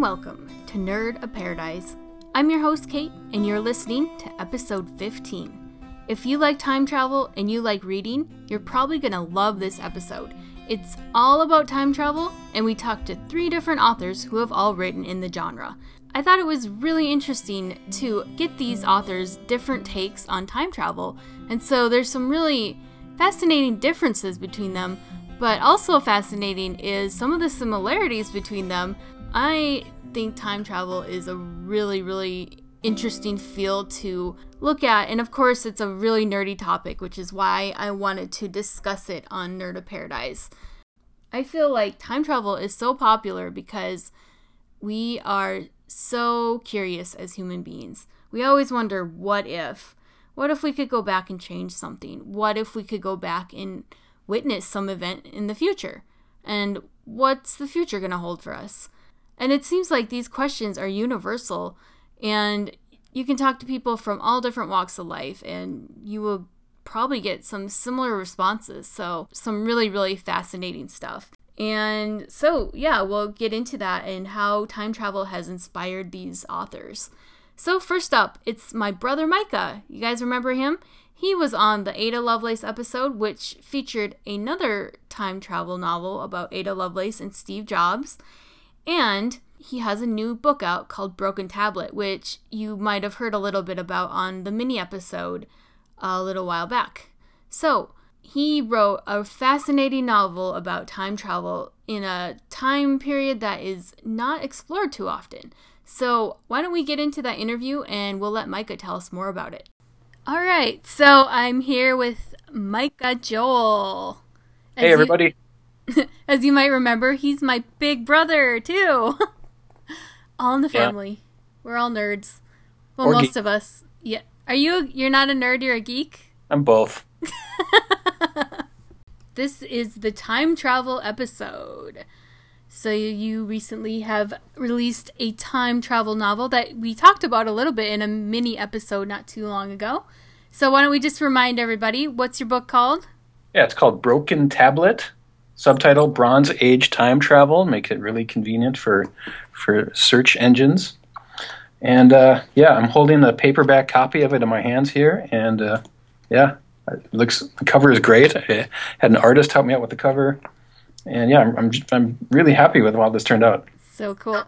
welcome to Nerd of Paradise. I'm your host, Kate, and you're listening to episode 15. If you like time travel and you like reading, you're probably going to love this episode. It's all about time travel, and we talked to three different authors who have all written in the genre. I thought it was really interesting to get these authors' different takes on time travel, and so there's some really fascinating differences between them, but also fascinating is some of the similarities between them. I think time travel is a really, really interesting field to look at, and of course, it's a really nerdy topic, which is why I wanted to discuss it on Nerd of Paradise. I feel like time travel is so popular because we are so curious as human beings. We always wonder, what if? What if we could go back and change something? What if we could go back and witness some event in the future? And what's the future going to hold for us? And it seems like these questions are universal, and you can talk to people from all different walks of life, and you will probably get some similar responses. So, some really, really fascinating stuff. And so, yeah, we'll get into that and how time travel has inspired these authors. So, first up, it's my brother Micah. You guys remember him? He was on the Ada Lovelace episode, which featured another time travel novel about Ada Lovelace and Steve Jobs. And he has a new book out called Broken Tablet, which you might have heard a little bit about on the mini episode a little while back. So, he wrote a fascinating novel about time travel in a time period that is not explored too often. So, why don't we get into that interview and we'll let Micah tell us more about it. All right, so I'm here with Micah Joel. Hey, everybody. You, as you might remember, he's my big brother, too. all in the family. Yeah. We're all nerds. Well, or most geek. of us. Yeah. Are you, you're not a nerd, you're a geek? I'm both. this is the time travel episode. So, you recently have released a time travel novel that we talked about a little bit in a mini episode not too long ago. So, why don't we just remind everybody what's your book called? Yeah, it's called Broken Tablet. Subtitle Bronze Age Time Travel. Make it really convenient for, for search engines. And uh, yeah, I'm holding the paperback copy of it in my hands here. And uh, yeah, it looks the cover is great. I had an artist help me out with the cover, and yeah, I'm I'm, I'm really happy with how this turned out. So cool.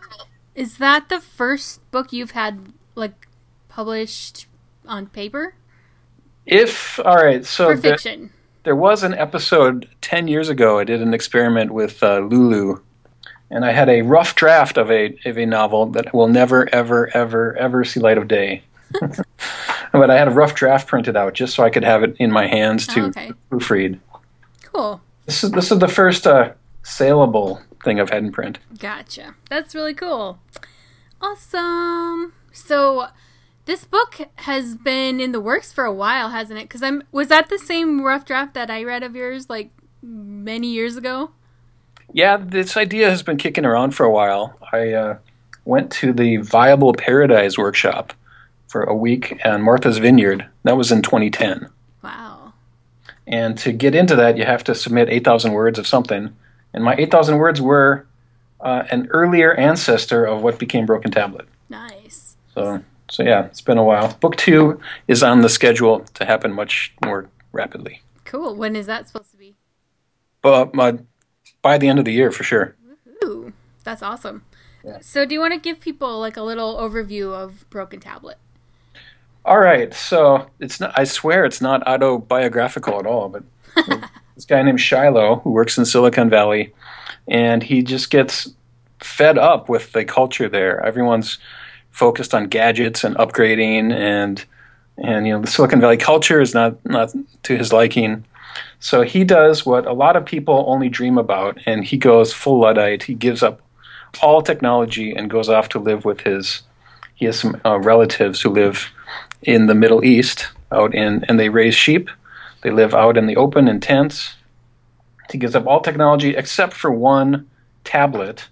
Is that the first book you've had like published on paper? If all right, so for fiction. The, there was an episode ten years ago. I did an experiment with uh, Lulu, and I had a rough draft of a of a novel that will never, ever, ever, ever see light of day. but I had a rough draft printed out just so I could have it in my hands to oh, okay. proofread. Cool. This is this is the first uh, saleable thing I've had in print. Gotcha. That's really cool. Awesome. So this book has been in the works for a while, hasn't it? Because I'm was that the same rough draft that I read of yours like many years ago? Yeah, this idea has been kicking around for a while. I uh, went to the Viable Paradise workshop for a week on Martha's Vineyard. That was in 2010. Wow. And to get into that, you have to submit 8,000 words of something. And my 8,000 words were uh, an earlier ancestor of what became Broken Tablet. Nice. So, so yeah, it's been a while. Book two is on the schedule to happen much more rapidly. Cool. When is that supposed to be? Uh, by the end of the year, for sure. Ooh, that's awesome. Yeah. So, do you want to give people like a little overview of Broken Tablet? All right, so it's not. I swear it's not autobiographical at all. But this guy named Shiloh who works in Silicon Valley, and he just gets fed up with the culture there. Everyone's focused on gadgets and upgrading, and and you know the Silicon Valley culture is not not to his liking. So he does what a lot of people only dream about, and he goes full luddite. He gives up all technology and goes off to live with his. He has some uh, relatives who live in the Middle East, out in, and they raise sheep. They live out in the open in tents. He gives up all technology except for one tablet,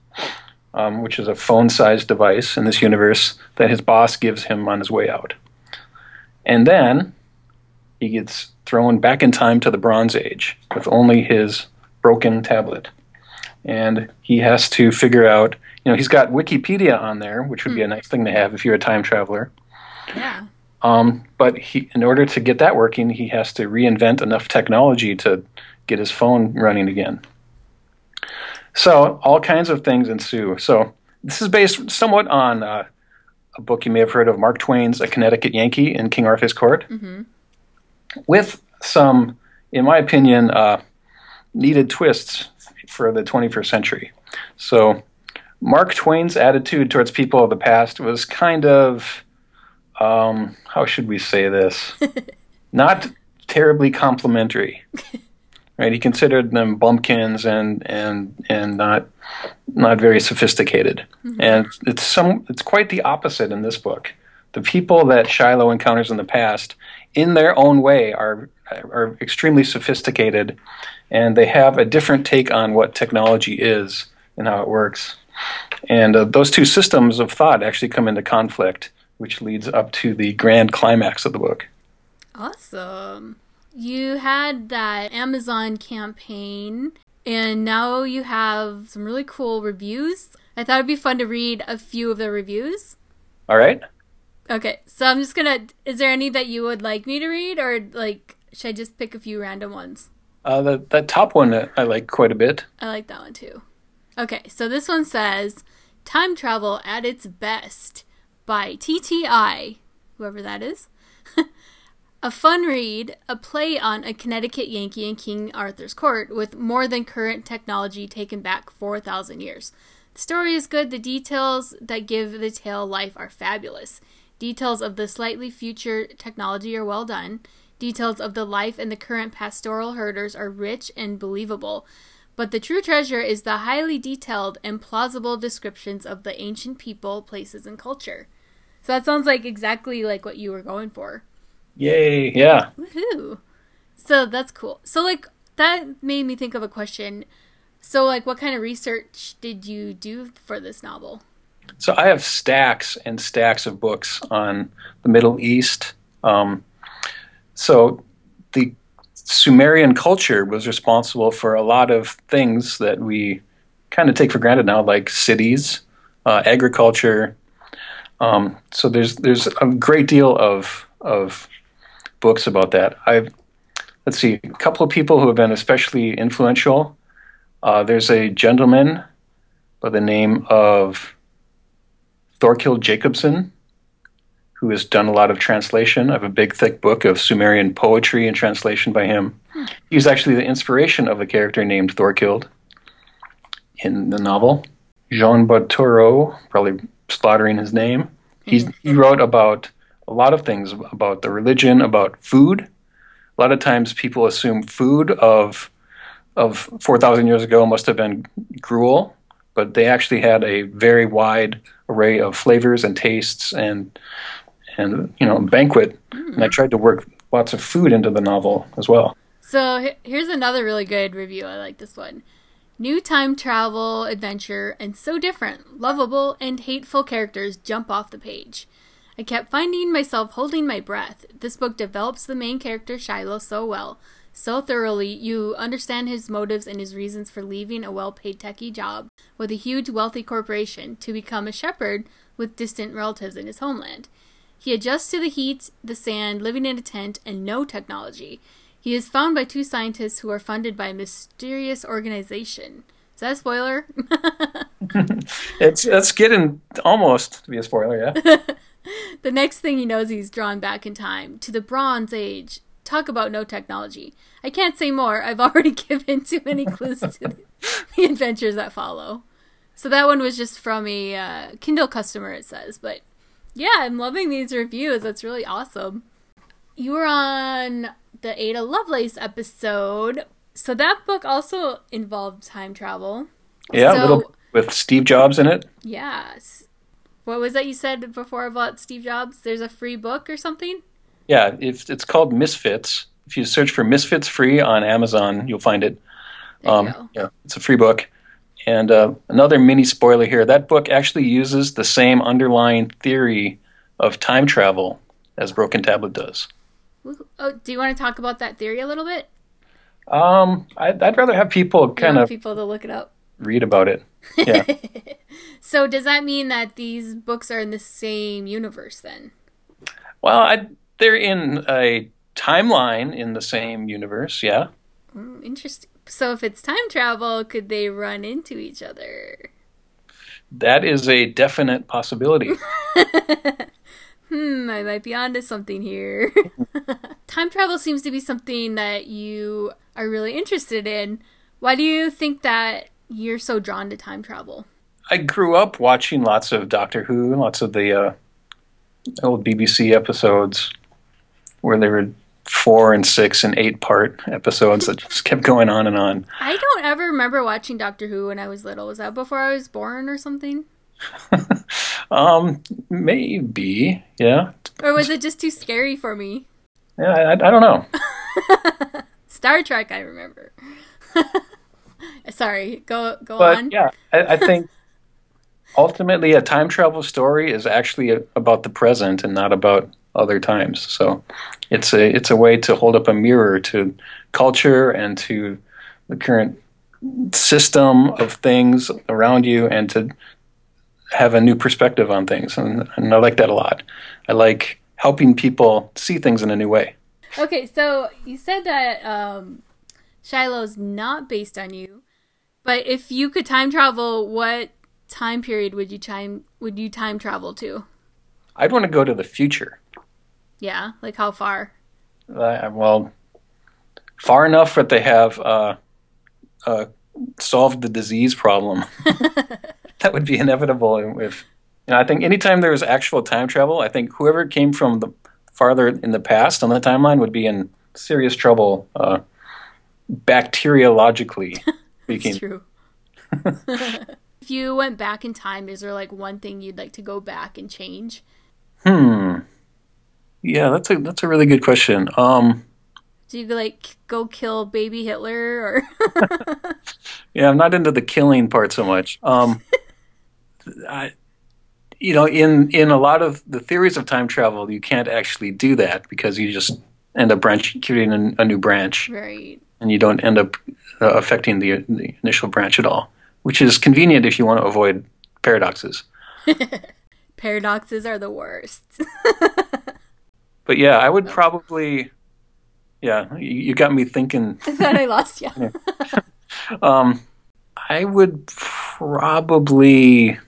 um, which is a phone-sized device in this universe that his boss gives him on his way out. And then he gets thrown back in time to the Bronze Age with only his broken tablet. And he has to figure out you know, he's got Wikipedia on there, which would be a nice thing to have if you're a time traveler. Yeah. Um, but he, in order to get that working, he has to reinvent enough technology to get his phone running again. So all kinds of things ensue. So this is based somewhat on uh, a book you may have heard of, Mark Twain's A Connecticut Yankee in King Arthur's Court, with some, in my opinion, uh, needed twists for the 21st century. So Mark Twain's attitude towards people of the past was kind of, um, how should we say this? Not terribly complimentary. Right? He considered them bumpkins and and and not not very sophisticated. And it's some it's quite the opposite in this book. The people that Shiloh encounters in the past, in their own way, are are extremely sophisticated, and they have a different take on what technology is and how it works. And uh, those two systems of thought actually come into conflict, which leads up to the grand climax of the book. Awesome. You had that Amazon campaign, and now you have some really cool reviews. I thought it'd be fun to read a few of the reviews. All right. Okay, so I'm just gonna. Is there any that you would like me to read, or like, should I just pick a few random ones? Uh, the, that top one I like quite a bit. I like that one too. Okay, so this one says Time Travel at its Best by TTI, whoever that is. a fun read, a play on a Connecticut Yankee in King Arthur's court with more than current technology taken back 4,000 years. The story is good, the details that give the tale life are fabulous. Details of the slightly future technology are well done. Details of the life and the current pastoral herders are rich and believable. But the true treasure is the highly detailed and plausible descriptions of the ancient people, places, and culture. So that sounds like exactly like what you were going for. Yay! Yeah. Woohoo! So that's cool. So like that made me think of a question. So like what kind of research did you do for this novel? So I have stacks and stacks of books on the Middle East. Um, so the Sumerian culture was responsible for a lot of things that we kind of take for granted now, like cities, uh, agriculture. Um, so there's there's a great deal of of books about that. I've let's see a couple of people who have been especially influential. Uh, there's a gentleman by the name of Thorkild Jacobsen, who has done a lot of translation. I have a big, thick book of Sumerian poetry and translation by him. He's actually the inspiration of a character named Thorkild in the novel. Jean Bottero, probably slaughtering his name. He's, he wrote about a lot of things about the religion, about food. A lot of times people assume food of of 4,000 years ago must have been gruel, but they actually had a very wide array of flavors and tastes and and you know banquet. And I mm. tried to work lots of food into the novel as well. So here's another really good review. I like this one. New time travel adventure and so different, lovable and hateful characters jump off the page. I kept finding myself holding my breath. This book develops the main character Shiloh so well, so thoroughly you understand his motives and his reasons for leaving a well-paid techie job with a huge wealthy corporation to become a shepherd with distant relatives in his homeland. He adjusts to the heat, the sand, living in a tent, and no technology. He is found by two scientists who are funded by a mysterious organization. Is that a spoiler? It's it's getting almost to be a spoiler, yeah. the next thing he knows, he's drawn back in time to the Bronze Age. Talk about no technology. I can't say more. I've already given too many clues to the, the adventures that follow. So that one was just from a uh, Kindle customer, it says. But yeah, I'm loving these reviews. That's really awesome. You were on the Ada Lovelace episode. So that book also involved time travel. Yeah, So- little with Steve Jobs in it. Yes. What was that you said before about Steve Jobs? There's a free book or something? Yeah, it's it's called Misfits. If you search for Misfits free on Amazon, you'll find it. Um, yeah, it's a free book. And uh, another mini spoiler here: that book actually uses the same underlying theory of time travel as Broken Tablet does. Oh, do you want to talk about that theory a little bit? Um, I'd, I'd rather have people kind of people to look it up. read about it. Yeah. so does that mean that these books are in the same universe then? Well, I, they're in a timeline in the same universe, yeah. Mm, interesting. So if it's time travel, could they run into each other? That is a definite possibility. hmm, I might be onto something here. time travel seems to be something that you are really interested in. Why do you think that you're so drawn to time travel? I grew up watching lots of Doctor Who, lots of the uh, old BBC episodes where they were four and six and eight part episodes that just kept going on and on. I don't ever remember watching Doctor Who when I was little. Was that before I was born or something? um, maybe, yeah. Or was it just too scary for me? Yeah, I, I don't know. Star Trek, I remember. Sorry, go go but, on. Yeah, I, I think ultimately a time travel story is actually a, about the present and not about other times. So it's a it's a way to hold up a mirror to culture and to the current system of things around you and to have a new perspective on things and, and I like that a lot. I like helping people see things in a new way. Okay, so you said that um, Shiloh's not based on you, but if you could time travel, what time period would you time would you time travel to? I'd want to go to the future. Yeah, like how far? Uh, well, far enough that they have uh, uh, solved the disease problem. that would be inevitable if. You know, I think anytime there was actual time travel, I think whoever came from the farther in the past on the timeline would be in serious trouble, uh, bacteriologically speaking. That's true. if you went back in time, is there like one thing you'd like to go back and change? Hmm. Yeah, that's a that's a really good question. Um, Do you like go kill baby Hitler or? yeah, I'm not into the killing part so much. Um, I, you know, in in a lot of the theories of time travel, you can't actually do that because you just end up branch creating a, a new branch, right? And you don't end up uh, affecting the the initial branch at all, which is convenient if you want to avoid paradoxes. paradoxes are the worst. but yeah, I would probably. Yeah, you, you got me thinking. I thought I lost you. um, I would probably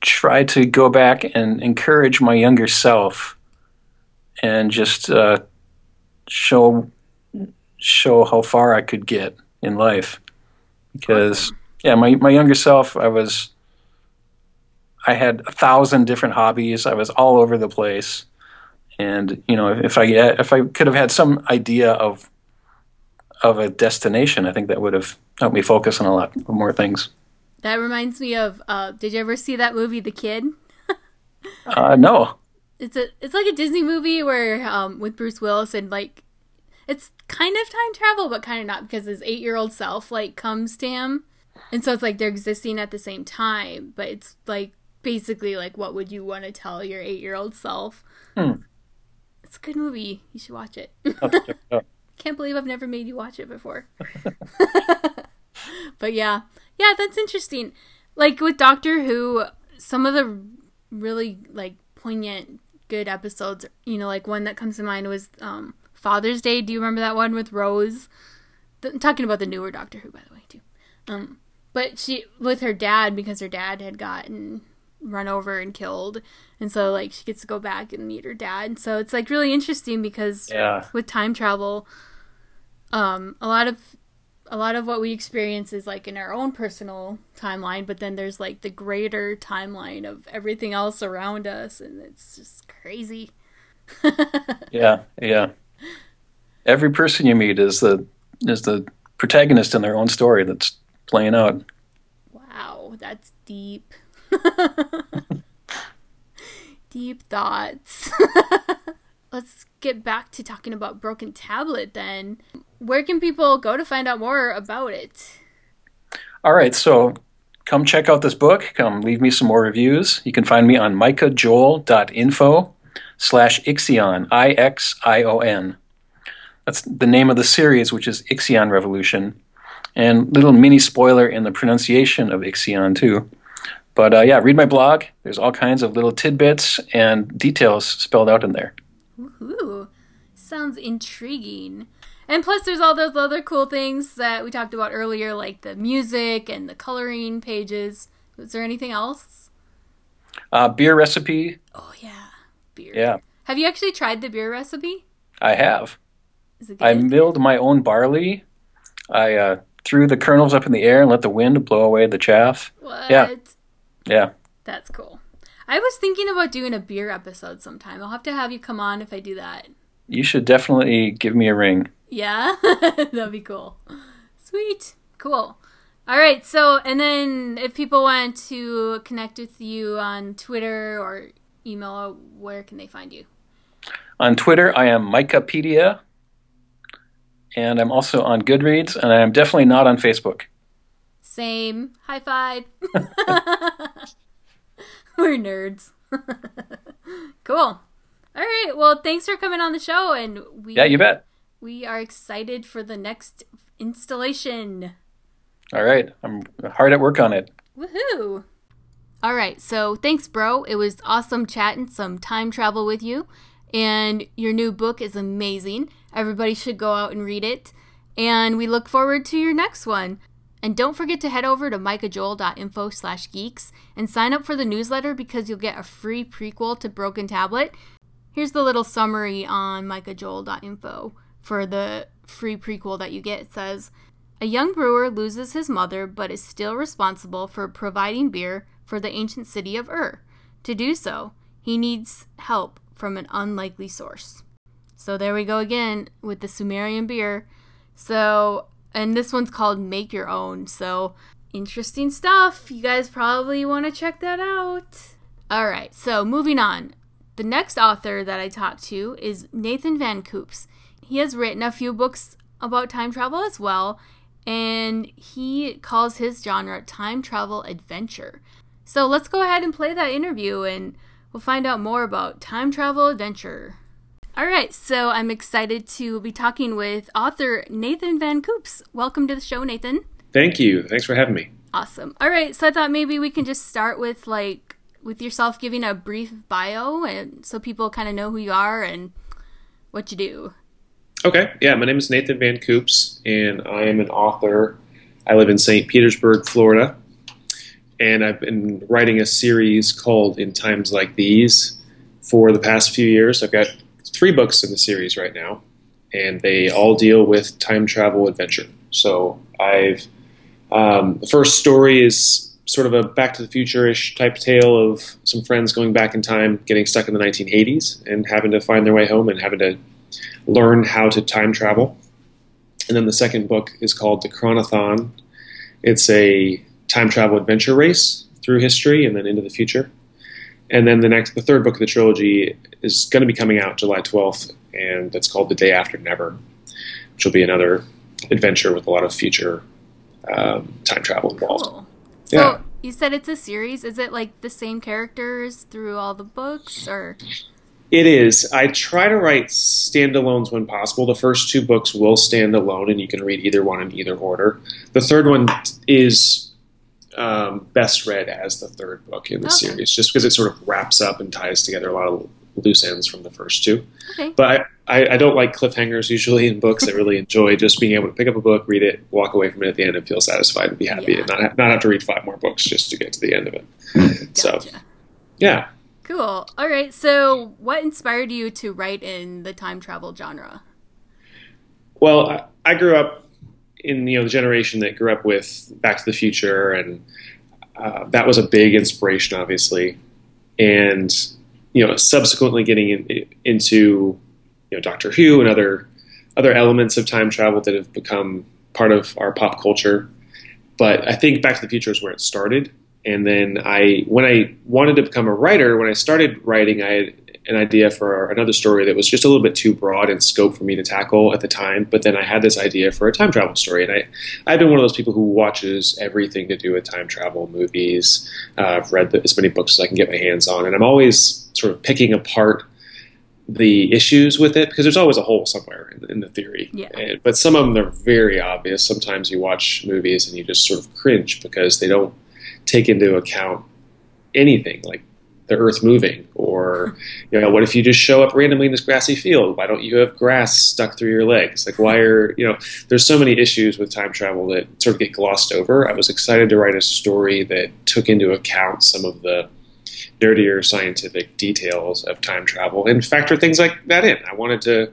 try to go back and encourage my younger self, and just uh, show show how far I could get in life. Because yeah, my my younger self, I was. I had a thousand different hobbies. I was all over the place and you know if I if I could have had some idea of of a destination, I think that would have helped me focus on a lot more things. That reminds me of. Uh, did you ever see that movie, The Kid? uh, no. It's a it's like a Disney movie where um, with Bruce Willis and like it's kind of time travel, but kind of not because his eight year old self like comes to him, and so it's like they're existing at the same time, but it's like basically like what would you want to tell your eight year old self? Hmm. It's a good movie. You should watch it. Can't believe I've never made you watch it before. but yeah, yeah, that's interesting. Like with Doctor Who, some of the really like poignant good episodes, you know, like one that comes to mind was um, Father's Day. Do you remember that one with Rose? I'm talking about the newer Doctor Who, by the way, too. Um, but she with her dad because her dad had gotten run over and killed and so like she gets to go back and meet her dad so it's like really interesting because yeah. with time travel um a lot of a lot of what we experience is like in our own personal timeline but then there's like the greater timeline of everything else around us and it's just crazy yeah yeah every person you meet is the is the protagonist in their own story that's playing out wow that's deep Deep thoughts. Let's get back to talking about Broken Tablet then. Where can people go to find out more about it? All right, so come check out this book. Come leave me some more reviews. You can find me on micahjoel.info slash Ixion, I-X-I-O-N. That's the name of the series, which is Ixion Revolution. and little mini spoiler in the pronunciation of Ixion too. But uh, yeah, read my blog. There's all kinds of little tidbits and details spelled out in there. Ooh, sounds intriguing. And plus, there's all those other cool things that we talked about earlier, like the music and the coloring pages. Is there anything else? Uh, beer recipe. Oh yeah, beer. Yeah. Have you actually tried the beer recipe? I have. Is it good? I milled my own barley. I uh, threw the kernels up in the air and let the wind blow away the chaff. what? yeah. Yeah. That's cool. I was thinking about doing a beer episode sometime. I'll have to have you come on if I do that. You should definitely give me a ring. Yeah, that'd be cool. Sweet, cool. All right, so and then if people want to connect with you on Twitter or email, where can they find you? On Twitter, I am Micapedia. And I'm also on Goodreads, and I am definitely not on Facebook. Same. High five. We're nerds. cool. All right. Well, thanks for coming on the show, and we Yeah, you bet. we are excited for the next installation. All right. I'm hard at work on it. Woohoo! All right, so thanks, bro. It was awesome chatting some time travel with you. And your new book is amazing. Everybody should go out and read it. And we look forward to your next one. And don't forget to head over to micahjoel.info slash geeks and sign up for the newsletter because you'll get a free prequel to Broken Tablet. Here's the little summary on micahjoel.info for the free prequel that you get. It says, a young brewer loses his mother but is still responsible for providing beer for the ancient city of Ur. To do so, he needs help from an unlikely source. So there we go again with the Sumerian beer. So, and this one's called Make Your Own. So, interesting stuff. You guys probably want to check that out. All right, so moving on. The next author that I talked to is Nathan Van Coops. He has written a few books about time travel as well, and he calls his genre time travel adventure. So let's go ahead and play that interview and we'll find out more about time travel adventure. All right, so I'm excited to be talking with author Nathan Van Coops. Welcome to the show, Nathan. Thank you. Thanks for having me. Awesome. All right, so I thought maybe we can just start with like with yourself giving a brief bio and so people kind of know who you are and what you do. Okay. Yeah, my name is Nathan Van Coops, and I am an author. I live in St. Petersburg, Florida, and I've been writing a series called In Times Like These for the past few years. I've got three books in the series right now, and they all deal with time travel adventure. So I've um, the first story is sort of a Back to the Future-ish type tale of some friends going back in time, getting stuck in the 1980s, and having to find their way home and having to learn how to time travel. And then the second book is called The Chronothon. It's a time travel adventure race through history and then into the future. And then the next, the third book of the trilogy is going to be coming out July 12th, and it's called The Day After Never, which will be another adventure with a lot of future um, time travel involved. Cool. So Yeah. you said it's a series. Is it like the same characters through all the books or It is. I try to write standalones when possible. The first two books will stand alone, and you can read either one in either order. The third one is um, best read as the third book in the Okay. series, just because it sort of wraps up and ties together a lot of loose ends from the first two. Okay. But I, I, I don't like cliffhangers usually in books. I really enjoy just being able to pick up a book, read it, walk away from it at the end, and feel satisfied and be happy, Yeah. and not have, not have to read five more books just to get to the end of it. So yeah. Cool. All right. So, what inspired you to write in the time travel genre? Well, I, I grew up in you know the generation that grew up with Back to the Future, and uh, that was a big inspiration, obviously. And you know, subsequently getting in, into you know Doctor Who and other other elements of time travel that have become part of our pop culture. But I think Back to the Future is where it started. And then I, when I wanted to become a writer, when I started writing, I had an idea for another story that was just a little bit too broad in scope for me to tackle at the time. But then I had this idea for a time travel story, and I, I've been one of those people who watches everything to do with time travel movies. Uh, I've read the, as many books as I can get my hands on, and I'm always sort of picking apart the issues with it because there's always a hole somewhere in, in the theory. Yeah. And, but some of them are very obvious. Sometimes you watch movies and you just sort of cringe because they don't take into account anything like the earth moving? Or you know what if you just show up randomly in this grassy field? Why don't you have grass stuck through your legs? Like why are you know there's so many issues with time travel that sort of get glossed over. I was excited to write a story that took into account some of the nerdier scientific details of time travel and factor things like that in. I wanted to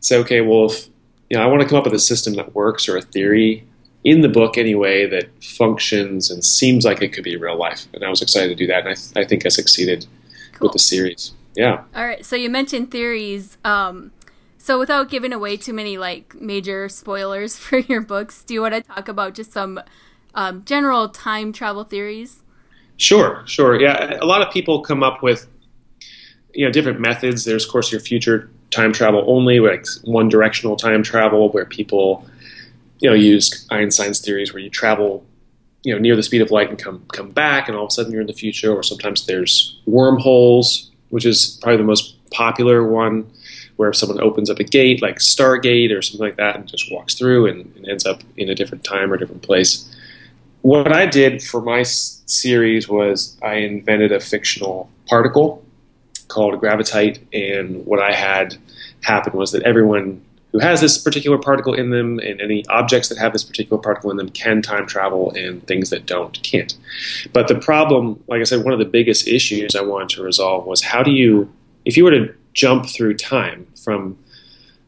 say okay well if you know i want to come up with a system that works or a theory in the book anyway that functions and seems like it could be real life. And I was excited to do that, and I, th- I think I succeeded Cool. with the series. Yeah. All right. So you mentioned theories. Um, so without giving away too many like major spoilers for your books, do you want to talk about just some um, general time travel theories? Sure, sure. Yeah, a lot of people come up with you know different methods. There's of course your future time travel only, like one directional time travel, where people you know use Einstein's theories, where you travel you know near the speed of light and come come back, and all of a sudden you're in the future. Or sometimes there's wormholes, which is probably the most popular one, where someone opens up a gate like Stargate or something like that, and just walks through and, and ends up in a different time or different place what I did for my series was I invented a fictional particle called gravitite, and what I had happen was that everyone who has this particular particle in them and any objects that have this particular particle in them can time travel, and things that don't can't. But the problem, like I said, one of the biggest issues I wanted to resolve was how do you, if you were to jump through time from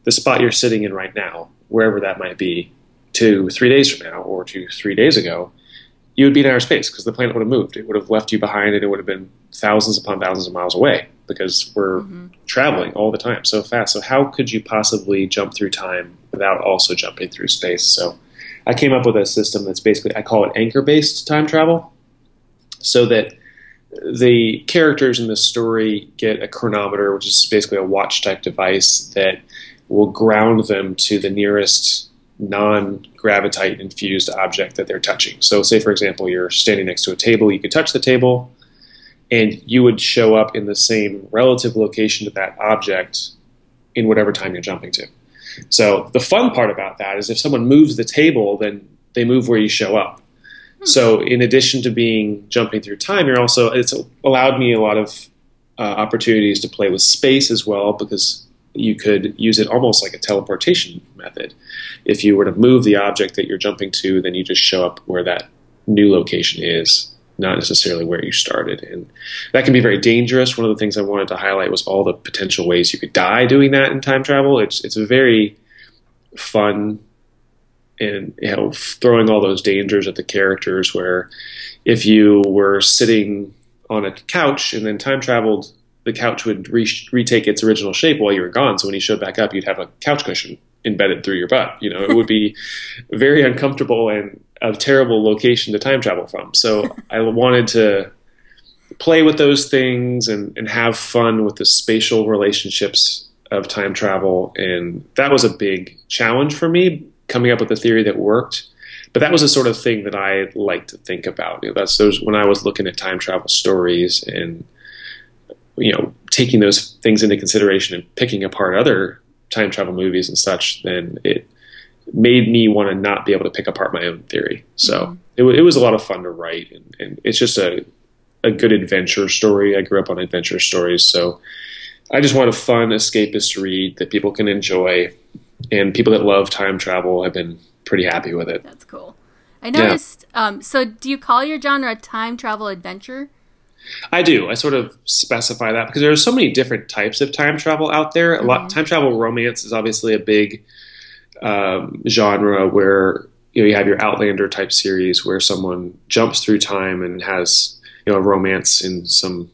the spot you're sitting in right now, wherever that might be, to three days from now or to three days ago, you would be in outer space because the planet would have moved. It would have left you behind and it would have been thousands upon thousands of miles away because we're mm-hmm. traveling all the time so fast. So, how could you possibly jump through time without also jumping through space? So, I came up with a system that's basically, I call it anchor based time travel, so that the characters in the story get a chronometer, which is basically a watch type device that will ground them to the nearest non gravitite infused object that they're touching. So, say for example, you're standing next to a table, you could touch the table, and you would show up in the same relative location to that object in whatever time you're jumping to. So, the fun part about that is if someone moves the table, then they move where you show up. So, in addition to being jumping through time, you're also it's allowed me a lot of uh, opportunities to play with space as well because you could use it almost like a teleportation method. If you were to move the object that you're jumping to, then you just show up where that new location is, not necessarily where you started. And that can be very dangerous. One of the things I wanted to highlight was all the potential ways you could die doing that in time travel. It's it's a very fun and you know throwing all those dangers at the characters where if you were sitting on a couch and then time traveled the couch would re- retake its original shape while you were gone. So when you showed back up, you'd have a couch cushion embedded through your butt. You know, it would be very uncomfortable and a terrible location to time travel from. So I wanted to play with those things and, and have fun with the spatial relationships of time travel. And that was a big challenge for me, coming up with a theory that worked. But that was the sort of thing that I like to think about. You know, that's those when I was looking at time travel stories and you know taking those things into consideration and picking apart other time travel movies and such, then it made me want to not be able to pick apart my own theory. So Mhm. it, it was a lot of fun to write, and, and it's just a a good adventure story. I grew up on adventure stories, so I just want a fun escapist read that people can enjoy, and people that love time travel have been pretty happy with it. That's cool. I noticed. Um, so, do you call your genre a time travel adventure? I do. I sort of specify that because there are so many different types of time travel out there. A lot time travel romance is obviously a big um, genre where you know you have your Outlander type series where someone jumps through time and has you know a romance in some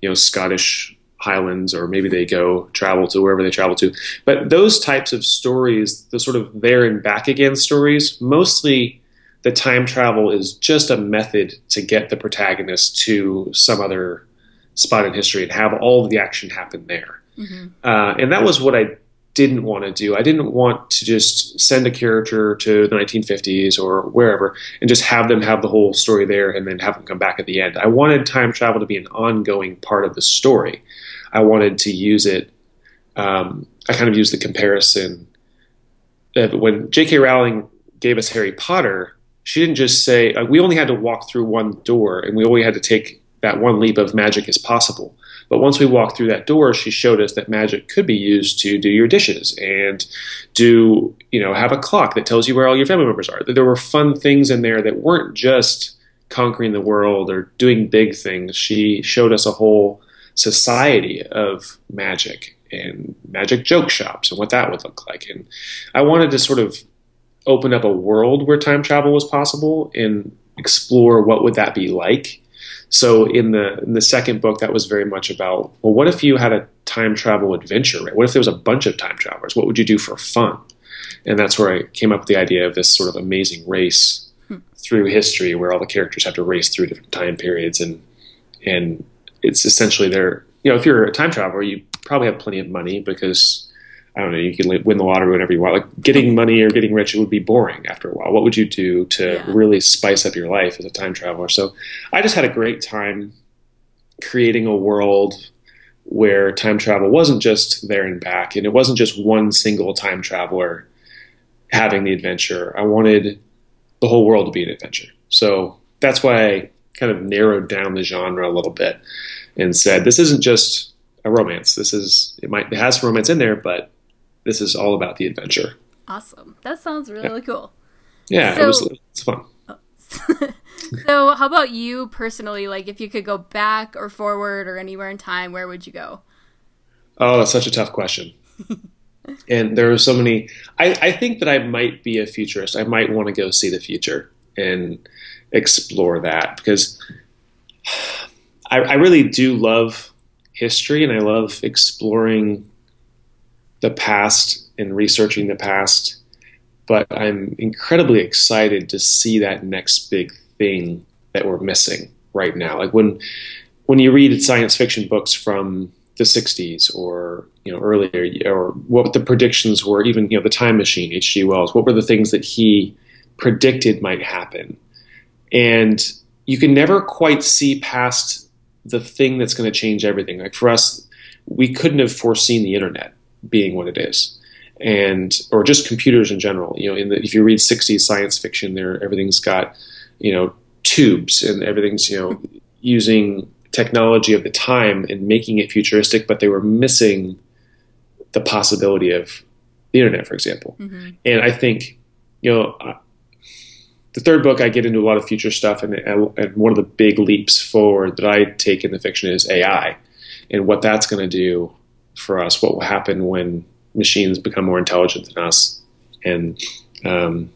you know Scottish Highlands or maybe they go travel to wherever they travel to. But those types of stories, the sort of there and back again stories, mostly the time travel is just a method to get the protagonist to some other spot in history and have all of the action happen there. hmm Uh, and that was what I didn't want to do. I didn't want to just send a character to the 1950s or wherever and just have them have the whole story there and then have them come back at the end. I wanted time travel to be an ongoing part of the story. I wanted to use it um, I kind of use the comparison that when J.K. Rowling gave us Harry Potter, she didn't just say uh, we only had to walk through one door and we only had to take that one leap of magic as possible. But once we walked through that door, she showed us that magic could be used to do your dishes and do, you know, have a clock that tells you where all your family members are. There were fun things in there that weren't just conquering the world or doing big things. She showed us a whole society of magic and magic joke shops and what that would look like. And I wanted to sort of open up a world where time travel was possible and explore what would that be like so in the in the second book, that was very much about well, what if you had a time travel adventure? Right? What if there was a bunch of time travelers? What would you do for fun? And that's where I came up with the idea of this sort of amazing race hmm. through history, where all the characters have to race through different time periods, and and it's essentially their you know if you're a time traveler, you probably have plenty of money because I don't know, you can win the lottery whenever you want. Like getting money or getting rich, it would be boring after a while. What would you do to yeah. really spice up your life as a time traveler? So I just had a great time creating a world where time travel wasn't just there and back, and it wasn't just one single time traveler having the adventure. I wanted the whole world to be an adventure. So that's why I kind of narrowed down the genre a little bit and said this isn't just a romance. This is it might it has some romance in there, but this is all about the adventure. Awesome. That sounds really yeah. cool. Yeah, so, it was it's fun. so, how about you personally? Like, if you could go back or forward or anywhere in time, where would you go? Oh, that's such a tough question. and there are so many. I, I think that I might be a futurist. I might want to go see the future and explore that because I, I really do love history and I love exploring the past and researching the past, but I'm incredibly excited to see that next big thing that we're missing right now. Like when when you read science fiction books from the 60s or you know earlier or what the predictions were even you know the time machine hg wells what were the things that he predicted might happen? And you can never quite see past the thing that's going to change everything. Like for us we couldn't have foreseen the internet being what it is and or just computers in general you know in the, if you read 60s science fiction there everything's got you know tubes and everything's you know using technology of the time and making it futuristic but they were missing the possibility of the internet for example mm-hmm. and i think you know the third book i get into a lot of future stuff and, and one of the big leaps forward that i take in the fiction is ai and what that's going to do for us what will happen when machines become more intelligent than us. And um,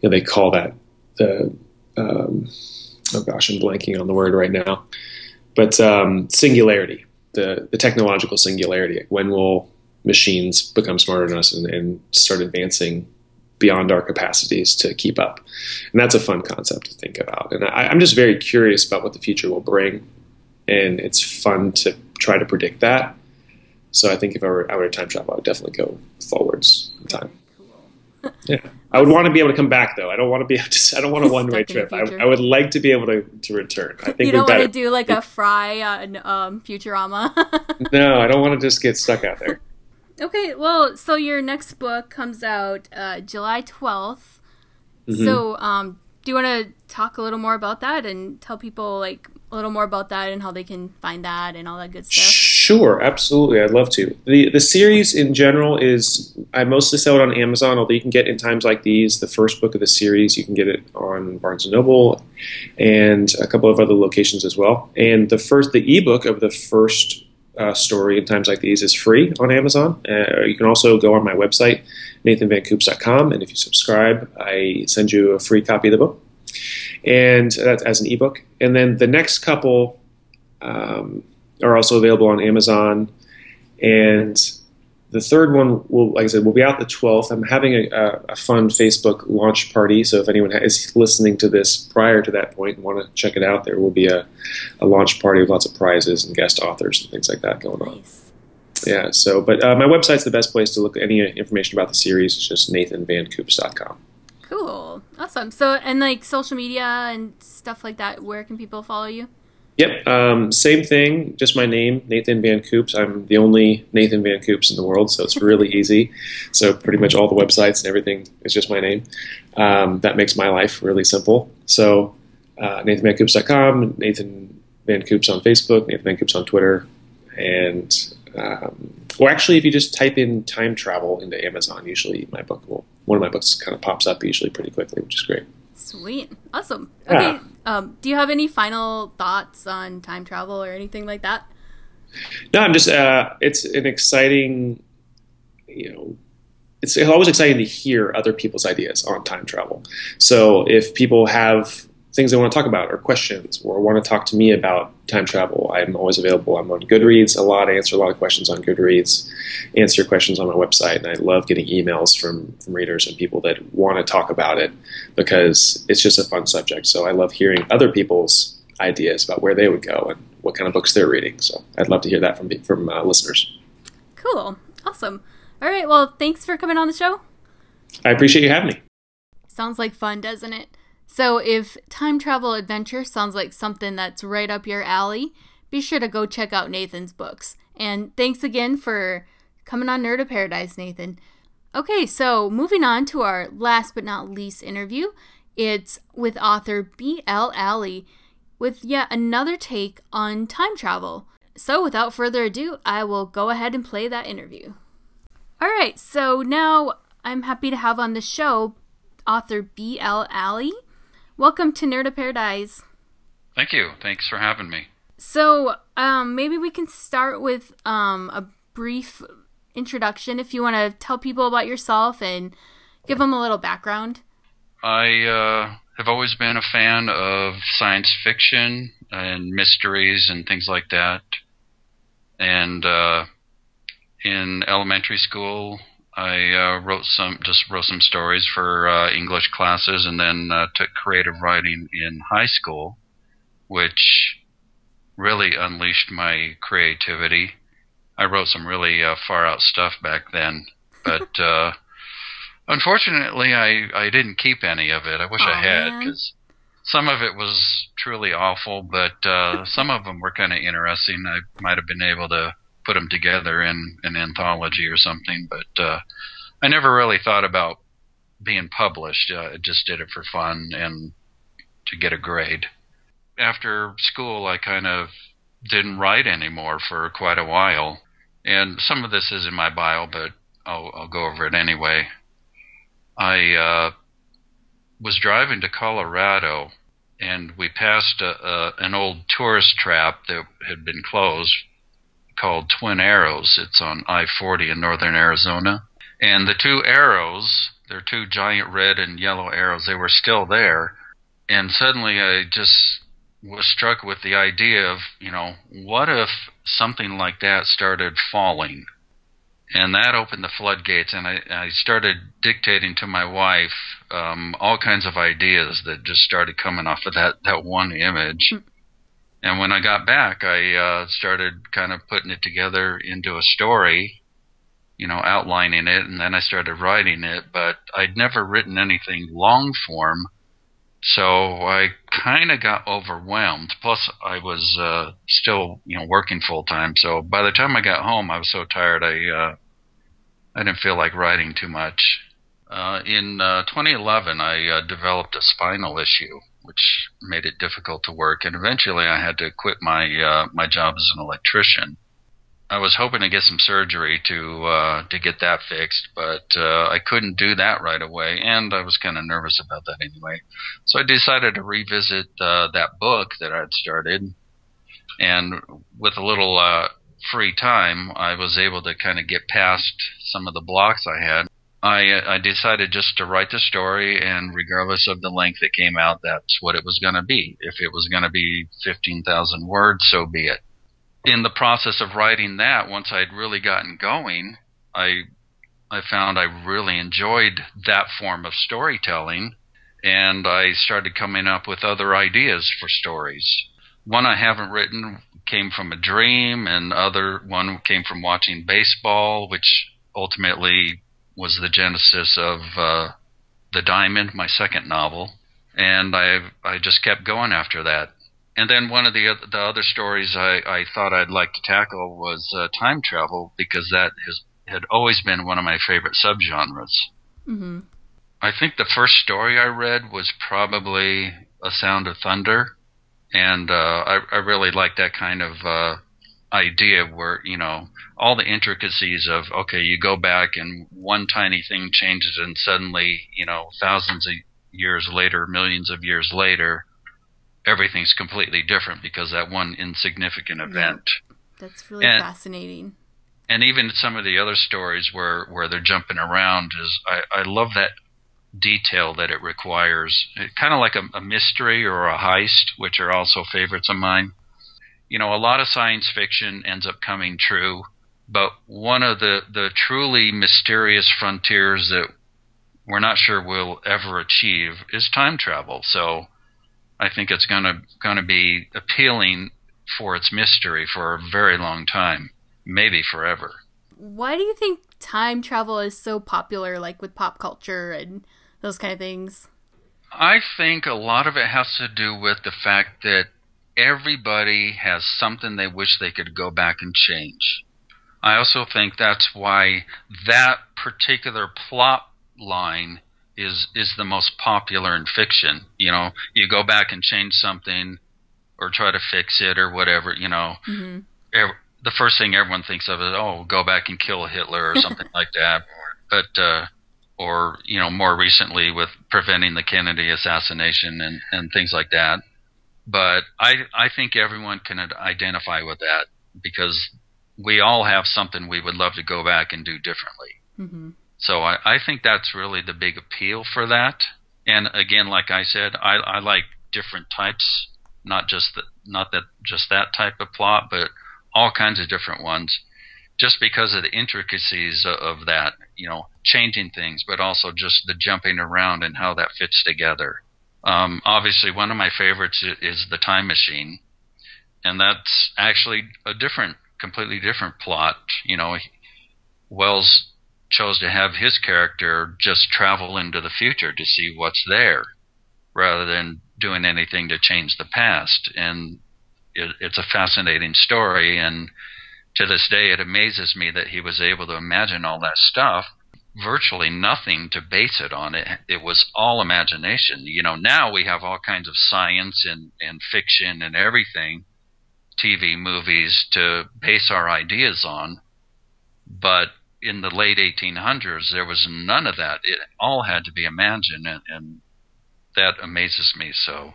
you know, they call that the um, oh gosh i'm blanking on the word right now. But um, singularity the, the technological singularity when will machines become smarter than us and, and start advancing beyond our capacities to keep up? And that's a fun concept to think about. And I, i'm just very curious about what the future will bring. And it's fun to try to predict that. So I think if I were, I were to time travel, I would definitely go forwards in time. Cool. yeah, I would want to be able to come back though. I don't want to be. Just, I don't want a one way trip. I, I, would like to be able to, to return. I think you don't want to do like a Fry on um, Futurama. no, I don't want to just get stuck out there. Okay, well, so your next book comes out uh, July 12th. Mm-hmm. So, um, do you want to talk a little more about that and tell people like a little more about that and how they can find that and all that good stuff? Sure, absolutely. I'd love to. the The series in general is I mostly sell it on Amazon, although you can get in times like these. The first book of the series, you can get it on Barnes and Noble and a couple of other locations as well. And the first, the ebook of the first uh, story in times like these is free on Amazon. Uh, you can also go on my website, nathanvancoops.com, and if you subscribe, I send you a free copy of the book and that's as an ebook. And then the next couple um, are also available on Amazon. And the third one will, like I said, will be out the 12th. I'm having a, a, a fun Facebook launch party. So if anyone is listening to this prior to that point and want to check it out, there will be a, a launch party with lots of prizes and guest authors and things like that going on. Nice. Yeah. So, but uh, my website's the best place to look at any information about the series. It's just nathanvancoops.com. Cool. Awesome. So, and like social media and stuff like that, where can people follow you? Yep, um, same thing, just my name, Nathan Van Coops. I'm the only Nathan Van Coops in the world, so it's really easy. So pretty much all the websites and everything is just my name. Um, that makes my life really simple. So uh, NathanVanCoops.com, Nathan Van Coops on Facebook, Nathan Van Coops on Twitter, and um, or actually, if you just type in time travel into Amazon, usually my book will one of my books kind of pops up usually pretty quickly, which is great. Sweet, awesome. Okay, um, do you have any final thoughts on time travel or anything like that? No, I'm just. Uh, it's an exciting, you know, it's always exciting to hear other people's ideas on time travel. So if people have things they want to talk about or questions or want to talk to me about time travel, I'm always available. I'm on Goodreads a lot. I answer a lot of questions on Goodreads, answer questions on my website, and I love getting emails from, from readers and people that want to talk about it because it's just a fun subject. So I love hearing other people's ideas about where they would go and what kind of books they're reading. So I'd love to hear that from from uh, listeners. Cool, awesome. All right, well, thanks for coming on the show. I appreciate you having me. Sounds like fun, doesn't it? So, if time travel adventure sounds like something that's right up your alley, be sure to go check out Nathan's books. And thanks again for coming on Nerd of Paradise, Nathan. Okay, so moving on to our last but not least interview. It's with author B.L. Alley with yet another take on time travel. So, without further ado, I will go ahead and play that interview. All right, so now I'm happy to have on the show author B.L. Alley. Welcome to Nerd of Paradise. Thank you. Thanks for having me. So, um, maybe we can start with um, a brief introduction if you want to tell people about yourself and give them a little background. I uh, have always been a fan of science fiction and mysteries and things like that. And uh, in elementary school, I uh, wrote some, just wrote some stories for uh, English classes, and then uh, took creative writing in high school, which really unleashed my creativity. I wrote some really uh, far out stuff back then, but uh, unfortunately, I I didn't keep any of it. I wish I had because some of it was truly awful, but uh, some of them were kind of interesting. I might have been able to put them together in an anthology or something. But uh, I never really thought about being published. Uh, I just did it for fun and to get a grade. After school, I kind of didn't write anymore for quite a while. And some of this is in my bio, but I'll, I'll go over it anyway. I uh, was driving to Colorado, and we passed a, a, an old tourist trap that had been closed called Twin Arrows. It's on I 40 in northern Arizona. And the two arrows, they're two giant red and yellow arrows, they were still there. And suddenly I just was struck with the idea of, you know, what if something like that started falling? And that opened the floodgates, and I, I started dictating to my wife um, all kinds of ideas that just started coming off of that, that one image. Hmm. And when I got back, I uh, started kind of putting it together into a story, you know, outlining it, and then I started writing it. But I'd never written anything long form, so I kind of got overwhelmed. Plus, I was uh, still, you know, working full time. So by the time I got home, I was so tired. I uh, I didn't feel like writing too much. Uh, in uh, 2011, I uh, developed a spinal issue which made it difficult to work. And eventually, I had to quit my uh, my job as an electrician. I was hoping to get some surgery to uh, to get that fixed, but uh, I couldn't do that right away, and I was kind of nervous about that anyway. So I decided to revisit uh, that book that I'd started, and with a little uh, free time, I was able to kind of get past some of the blocks I had I I decided just to write the story, and regardless of the length it came out, that's what it was going to be. If it was going to be fifteen thousand words, so be it. In the process of writing that, once I'd really gotten going, I I found I really enjoyed that form of storytelling, and I started coming up with other ideas for stories. One I haven't written came from a dream, and other one came from watching baseball, which ultimately was the genesis of uh, The Diamond, my second novel, and I I just kept going after that. and then one of the the other stories I, I thought I'd like to tackle was uh, time travel because that has had always been one of my favorite subgenres. Mm-hmm. I think the first story I read was probably A Sound of Thunder, and uh, I, I really like that kind of uh, idea where you know all the intricacies of okay, you go back and one tiny thing changes, and suddenly you know thousands of years later, millions of years later, everything's completely different because that one insignificant event. That's really And- fascinating. And even some of the other stories where where they're jumping around is I, I love that detail that it requires. Kind of like a, a mystery or a heist, which are also favorites of mine. You know, a lot of science fiction ends up coming true, but one of the, the truly mysterious frontiers that we're not sure we'll ever achieve is time travel. So I think it's gonna gonna be appealing for its mystery for a very long time, maybe forever. Why do you think time travel is so popular, like with pop culture and those kind of things? I think a lot of it has to do with the fact that everybody has something they wish they could go back and change. I also think that's why that particular plot line is is the most popular in fiction. You know, you go back and change something or try to fix it or whatever, you know. Mm-hmm. ev- the first thing everyone thinks of is, oh, go back and kill Hitler or something like that. But, uh, or, you know, more recently with preventing the Kennedy assassination and, and things like that. But I, I think everyone can identify with that because we all have something we would love to go back and do differently. Mm-hmm. So I, I think that's really the big appeal for that. And again, like I said, I, I like different types, not just the, not that just that type of plot, but all kinds of different ones, just because of the intricacies of, of that, you know, changing things, but also just the jumping around and how that fits together. Um, obviously, one of my favorites is the Time Machine, and that's actually a different, completely different plot. You know, Wells chose to have his character just travel into the future to see what's there rather than doing anything to change the past. And it, it's a fascinating story. And to this day, it amazes me that he was able to imagine all that stuff. Virtually nothing to base it on. It, it was all imagination. You know, now we have all kinds of science and, and fiction and everything, TV, movies to base our ideas on. But in the late 1800s, there was none of that. It all had to be imagined, and, and that amazes me so.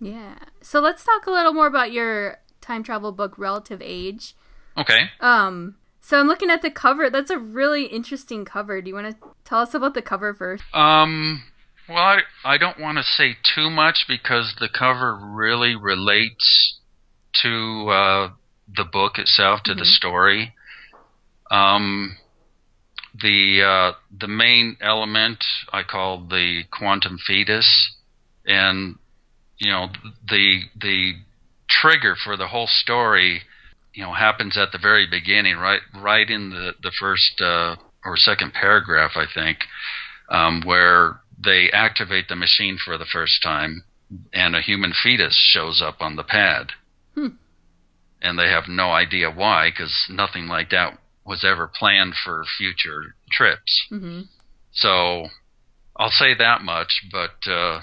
Yeah. So let's talk a little more about your time travel book, Relative Age. Okay. Um. So I'm looking at the cover. That's a really interesting cover. Do you want to tell us about the cover first? Um. Well, I, I don't want to say too much because the cover really relates to uh, the book itself, to the Mhm. story. Um, the uh, the main element I call the quantum fetus, and you know the the trigger for the whole story, you know, happens at the very beginning, right right in the the first uh, or second paragraph, I think, um, where they activate the machine for the first time, and a human fetus shows up on the pad, Hmm. and they have no idea why, because nothing like that was ever planned for future trips. Mm-hmm. So I'll say that much, but uh,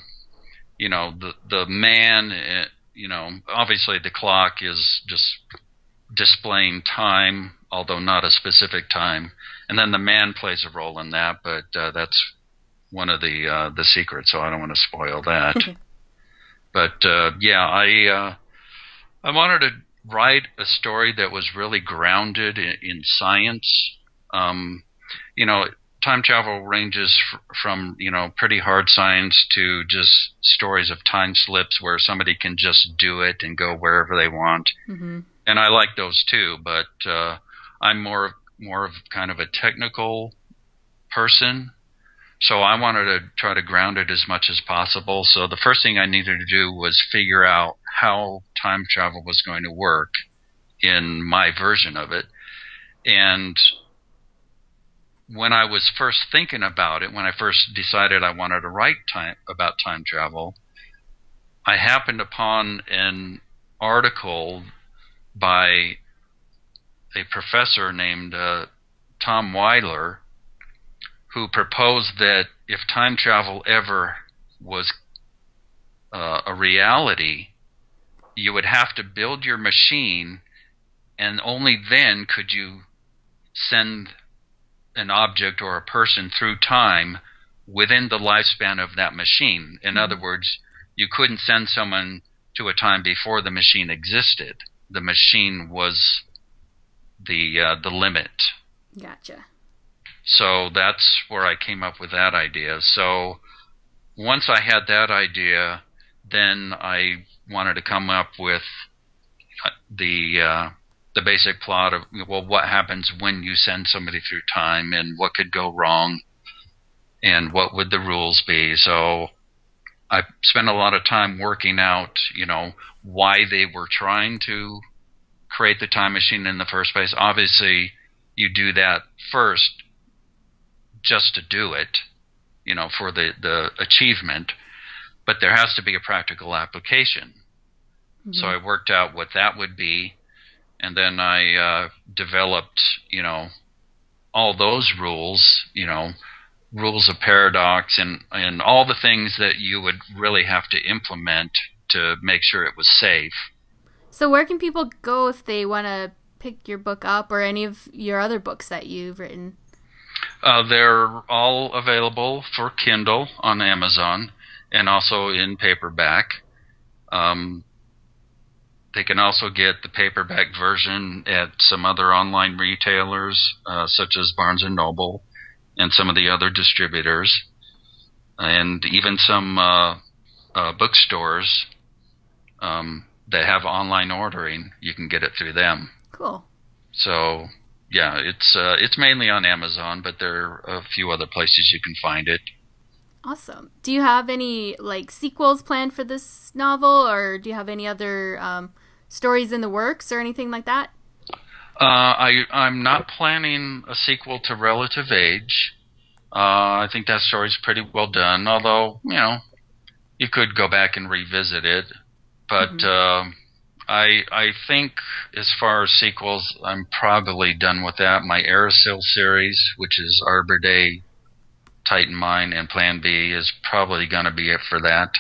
you know the the man, uh, you know, obviously the clock is just displaying time, although not a specific time, and then the man plays a role in that, but uh, that's one of the uh, the secrets, so I don't want to spoil that. but uh, yeah, I uh, I wanted to write a story that was really grounded in, in science. Um, you know, time travel ranges f- from you know pretty hard science to just stories of time slips where somebody can just do it and go wherever they want Mm-hmm. and I like those too. But uh, I'm more of more of kind of a technical person, so I wanted to try to ground it as much as possible. So the first thing I needed to do was figure out how time travel was going to work in my version of it, and when I was first thinking about it, when I first decided I wanted to write time about time travel, I happened upon an article by a professor named uh, Tom Weiler, who proposed that if time travel ever was uh, a reality, you would have to build your machine, and only then could you send an object or a person through time within the lifespan of that machine. In other words, you couldn't send someone to a time before the machine existed. The machine was the uh, the limit. Gotcha. So that's where I came up with that idea. So once I had that idea, then I wanted to come up with the uh, the basic plot of well, what happens when you send somebody through time, and what could go wrong, and what would the rules be. So I spent a lot of time working out, you know, why they were trying to create the time machine in the first place. Obviously, you do that first just to do it, you know, for the, the achievement, but there has to be a practical application. Mm-hmm. So I worked out what that would be, and then I uh, developed, you know, all those rules, you know, rules of paradox and, and all the things that you would really have to implement to make sure it was safe. So, where can people go if they want to pick your book up or any of your other books that you've written? Uh, they're all available for Kindle on Amazon and also in paperback. Um, they can also get the paperback version at some other online retailers, uh, such as Barnes and Noble and some of the other distributors, and even some uh, uh, bookstores um, that have online ordering. You can get it through them. Cool. So yeah, it's uh, it's mainly on Amazon, but there are a few other places you can find it. Awesome. Do you have any like sequels planned for this novel, or do you have any other um, stories in the works or anything like that? Uh, I I'm not planning a sequel to Relative Age. Uh, I think that story's pretty well done. Although you know, you could go back and revisit it, but mm-hmm. uh, I I think as far as sequels, I'm probably done with that. My Aerosil series, which is Arbor Day, Titan Mine, and Plan B, is probably going to be it for that.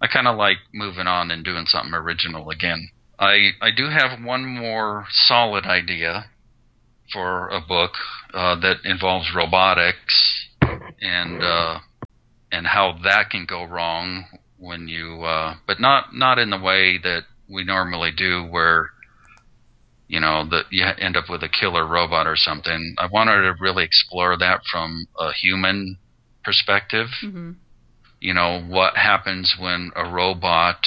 I kind of like moving on and doing something original again. I I do have one more solid idea for a book uh, that involves robotics and uh, and how that can go wrong when you uh, but not not in the way that we normally do where you know that you end up with a killer robot or something. I wanted to really explore that from a human perspective. Mm-hmm. You know what happens when a robot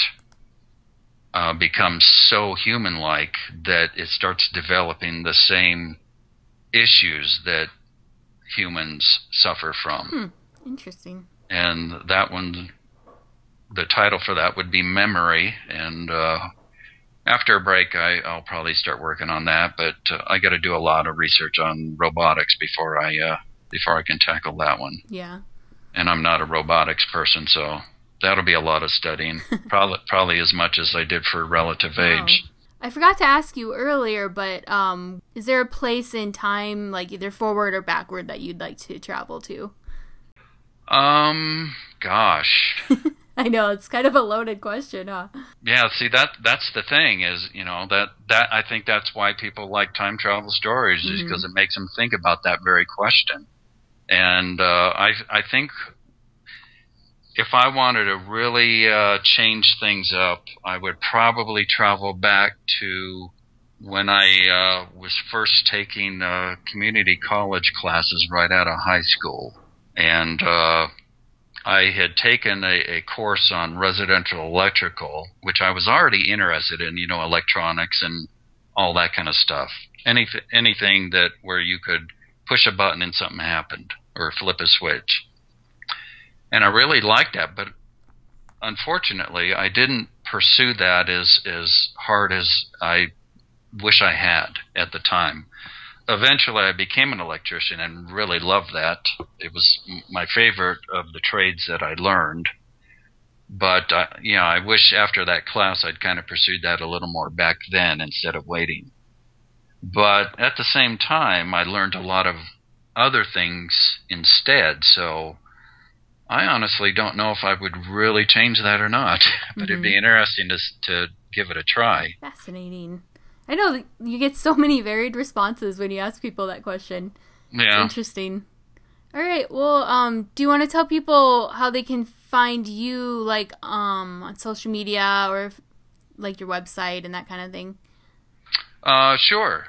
uh, becomes so human like that it starts developing the same issues that humans suffer from. Hmm. Interesting. And that one, the title for that would be Memory. And uh, after a break, I, will probably start working on that. But uh, I got to do a lot of research on robotics before I uh, before I can tackle that one. Yeah. And I'm not a robotics person, so that'll be a lot of studying. probably probably as much as I did for relative wow. age. I forgot to ask you earlier, but um, is there a place in time, like either forward or backward, that you'd like to travel to? Um, gosh. I know it's kind of a loaded question, huh? Yeah, see that that's the thing is, you know, that that I think that's why people like time travel stories is mm-hmm. because it makes them think about that very question. And uh, I I think if I wanted to really uh, change things up, I would probably travel back to when I uh, was first taking uh, community college classes right out of high school. And uh, I had taken a, a course on residential electrical, which I was already interested in, you know, electronics and all that kind of stuff. Any, anything that where you could push a button and something happened or flip a switch and I really liked that. But unfortunately, I didn't pursue that as as hard as I wish I had at the time. Eventually, I became an electrician and really loved that. It was my favorite of the trades that I learned. But uh, you know, I wish after that class I'd kind of pursued that a little more back then instead of waiting. But at the same time, I learned a lot of other things instead. So I honestly don't know if I would really change that or not. but mm-hmm. it'd be interesting to to give it a try. Fascinating. I know you get so many varied responses when you ask people that question. Yeah. It's interesting. All right. Well, um, do you want to tell people how they can find you, like, um, on social media or like your website and that kind of thing? Uh, sure.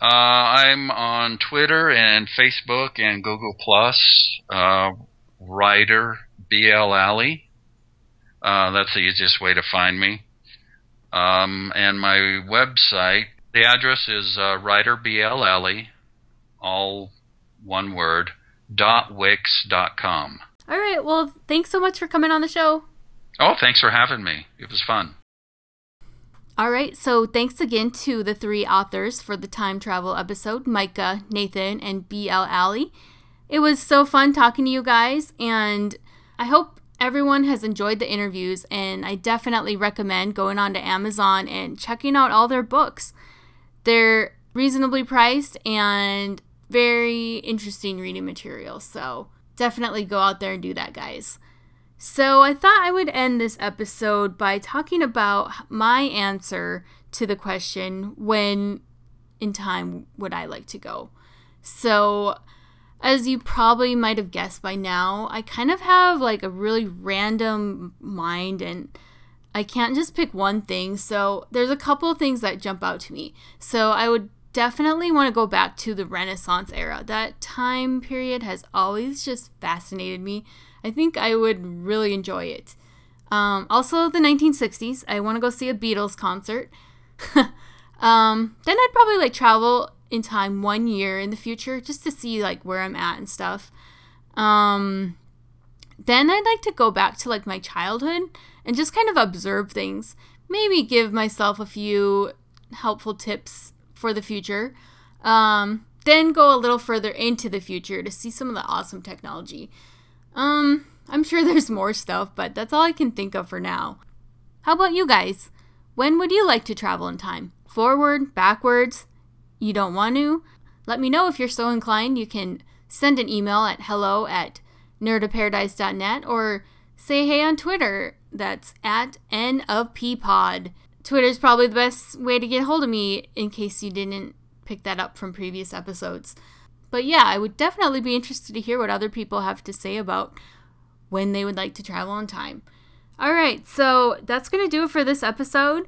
Uh, I'm on Twitter and Facebook and Google Plus. Uh, writer BL Alley. Uh, that's the easiest way to find me. Um, and my website, the address is uh, Alley, all one word www.wix.com. All right. Well, thanks so much for coming on the show. Oh, thanks for having me. It was fun. All right. So, thanks again to the three authors for the time travel episode Micah, Nathan, and BL Alley. It was so fun talking to you guys, and I hope everyone has enjoyed the interviews. And I definitely recommend going on to Amazon and checking out all their books. They're reasonably priced and very interesting reading material. So definitely go out there and do that, guys. So I thought I would end this episode by talking about my answer to the question when in time would I like to go? So, as you probably might have guessed by now, I kind of have like a really random mind and I can't just pick one thing. So, there's a couple of things that jump out to me. So, I would definitely want to go back to the Renaissance era. That time period has always just fascinated me. I think I would really enjoy it. Um, also, the 1960s. I want to go see a Beatles concert. um, then I'd probably like travel in time one year in the future just to see like where I'm at and stuff. Um, then I'd like to go back to like my childhood and just kind of observe things. Maybe give myself a few helpful tips for the future. Um, then go a little further into the future to see some of the awesome technology. Um, I'm sure there's more stuff, but that's all I can think of for now. How about you guys? When would you like to travel in time? Forward, backwards? You don't want to? Let me know if you're so inclined. You can send an email at hello at nerdaparadise.net or say hey on Twitter. That's at N of P pod. Twitter is probably the best way to get hold of me in case you didn't pick that up from previous episodes. But yeah, I would definitely be interested to hear what other people have to say about when they would like to travel in time. All right, so that's going to do it for this episode.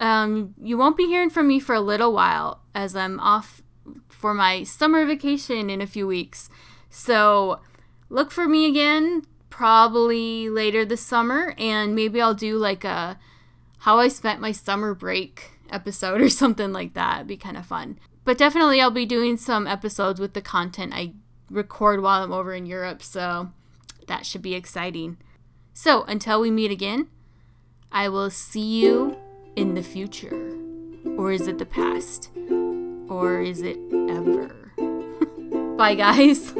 Um, you won't be hearing from me for a little while as I'm off for my summer vacation in a few weeks. So look for me again probably later this summer, and maybe I'll do like a how I spent my summer break episode or something like that. It'd be kind of fun. But definitely, I'll be doing some episodes with the content I record while I'm over in Europe, so that should be exciting. So, until we meet again, I will see you in the future. Or is it the past? Or is it ever? Bye, guys.